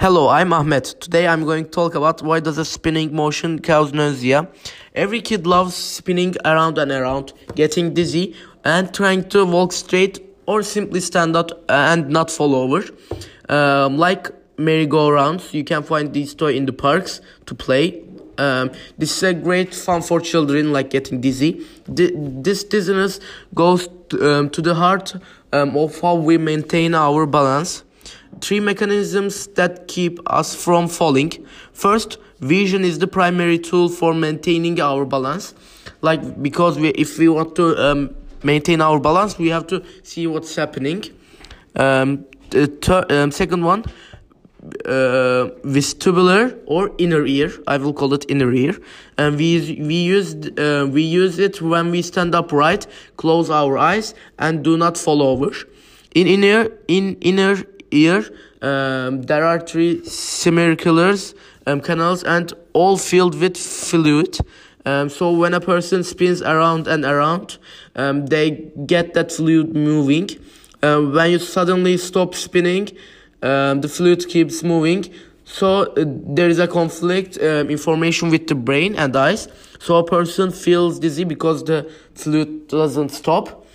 Hello, I'm Ahmed. Today I'm going to talk about why does a spinning motion cause nausea. Every kid loves spinning around and around, getting dizzy, and trying to walk straight or simply stand up and not fall over. Um, like merry-go-rounds, you can find these toys in the parks to play. Um, this is a great fun for children, like getting dizzy. D- this dizziness goes to, um, to the heart um, of how we maintain our balance three mechanisms that keep us from falling. First, vision is the primary tool for maintaining our balance. Like because we, if we want to um, maintain our balance, we have to see what's happening. Um, um, second one, uh, vestibular or inner ear. I will call it inner ear. And we we use uh, we use it when we stand upright, close our eyes, and do not fall over. In inner in inner ear, um, there are three semicircular um, canals and all filled with fluid. Um, so when a person spins around and around, um, they get that fluid moving. Uh, when you suddenly stop spinning, um, the fluid keeps moving. So uh, there is a conflict um, information with the brain and eyes. So a person feels dizzy because the fluid doesn't stop.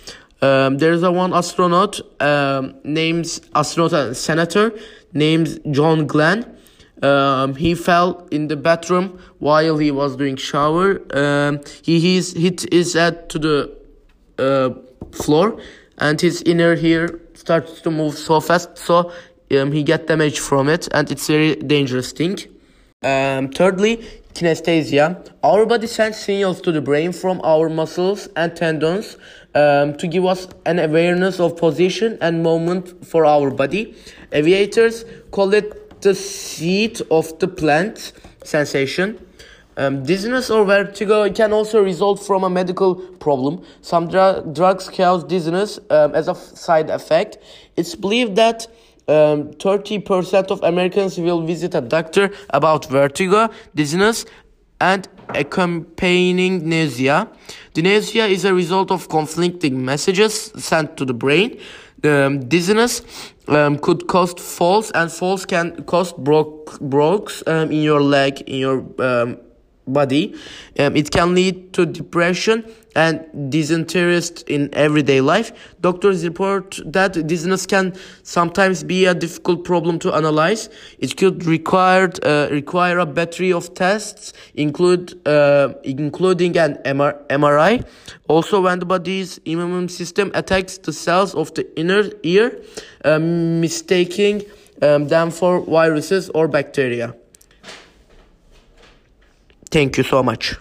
Um, there's a one astronaut um, named astronaut and senator named John Glenn. Um, he fell in the bathroom while he was doing shower. Um, he he's hit his head to the uh, floor, and his inner ear starts to move so fast, so um, he get damage from it, and it's very dangerous thing. Um, thirdly, kinesthesia. Our body sends signals to the brain from our muscles and tendons um, to give us an awareness of position and movement for our body. Aviators call it the seat of the plant sensation. Um, dizziness or vertigo can also result from a medical problem. Some dr- drugs cause dizziness um, as a side effect. It's believed that um, 30% of Americans will visit a doctor about vertigo, dizziness, and accompanying nausea. The nausea is a result of conflicting messages sent to the brain. Um, dizziness um, could cause falls, and falls can cause broke, brokes um, in your leg, in your um, body. Um, it can lead to depression and disinterest in everyday life. Doctors report that dizziness can sometimes be a difficult problem to analyze. It could require uh, require a battery of tests, include uh, including an MRI. Also, when the body's immune system attacks the cells of the inner ear, um, mistaking um, them for viruses or bacteria. Thank you so much.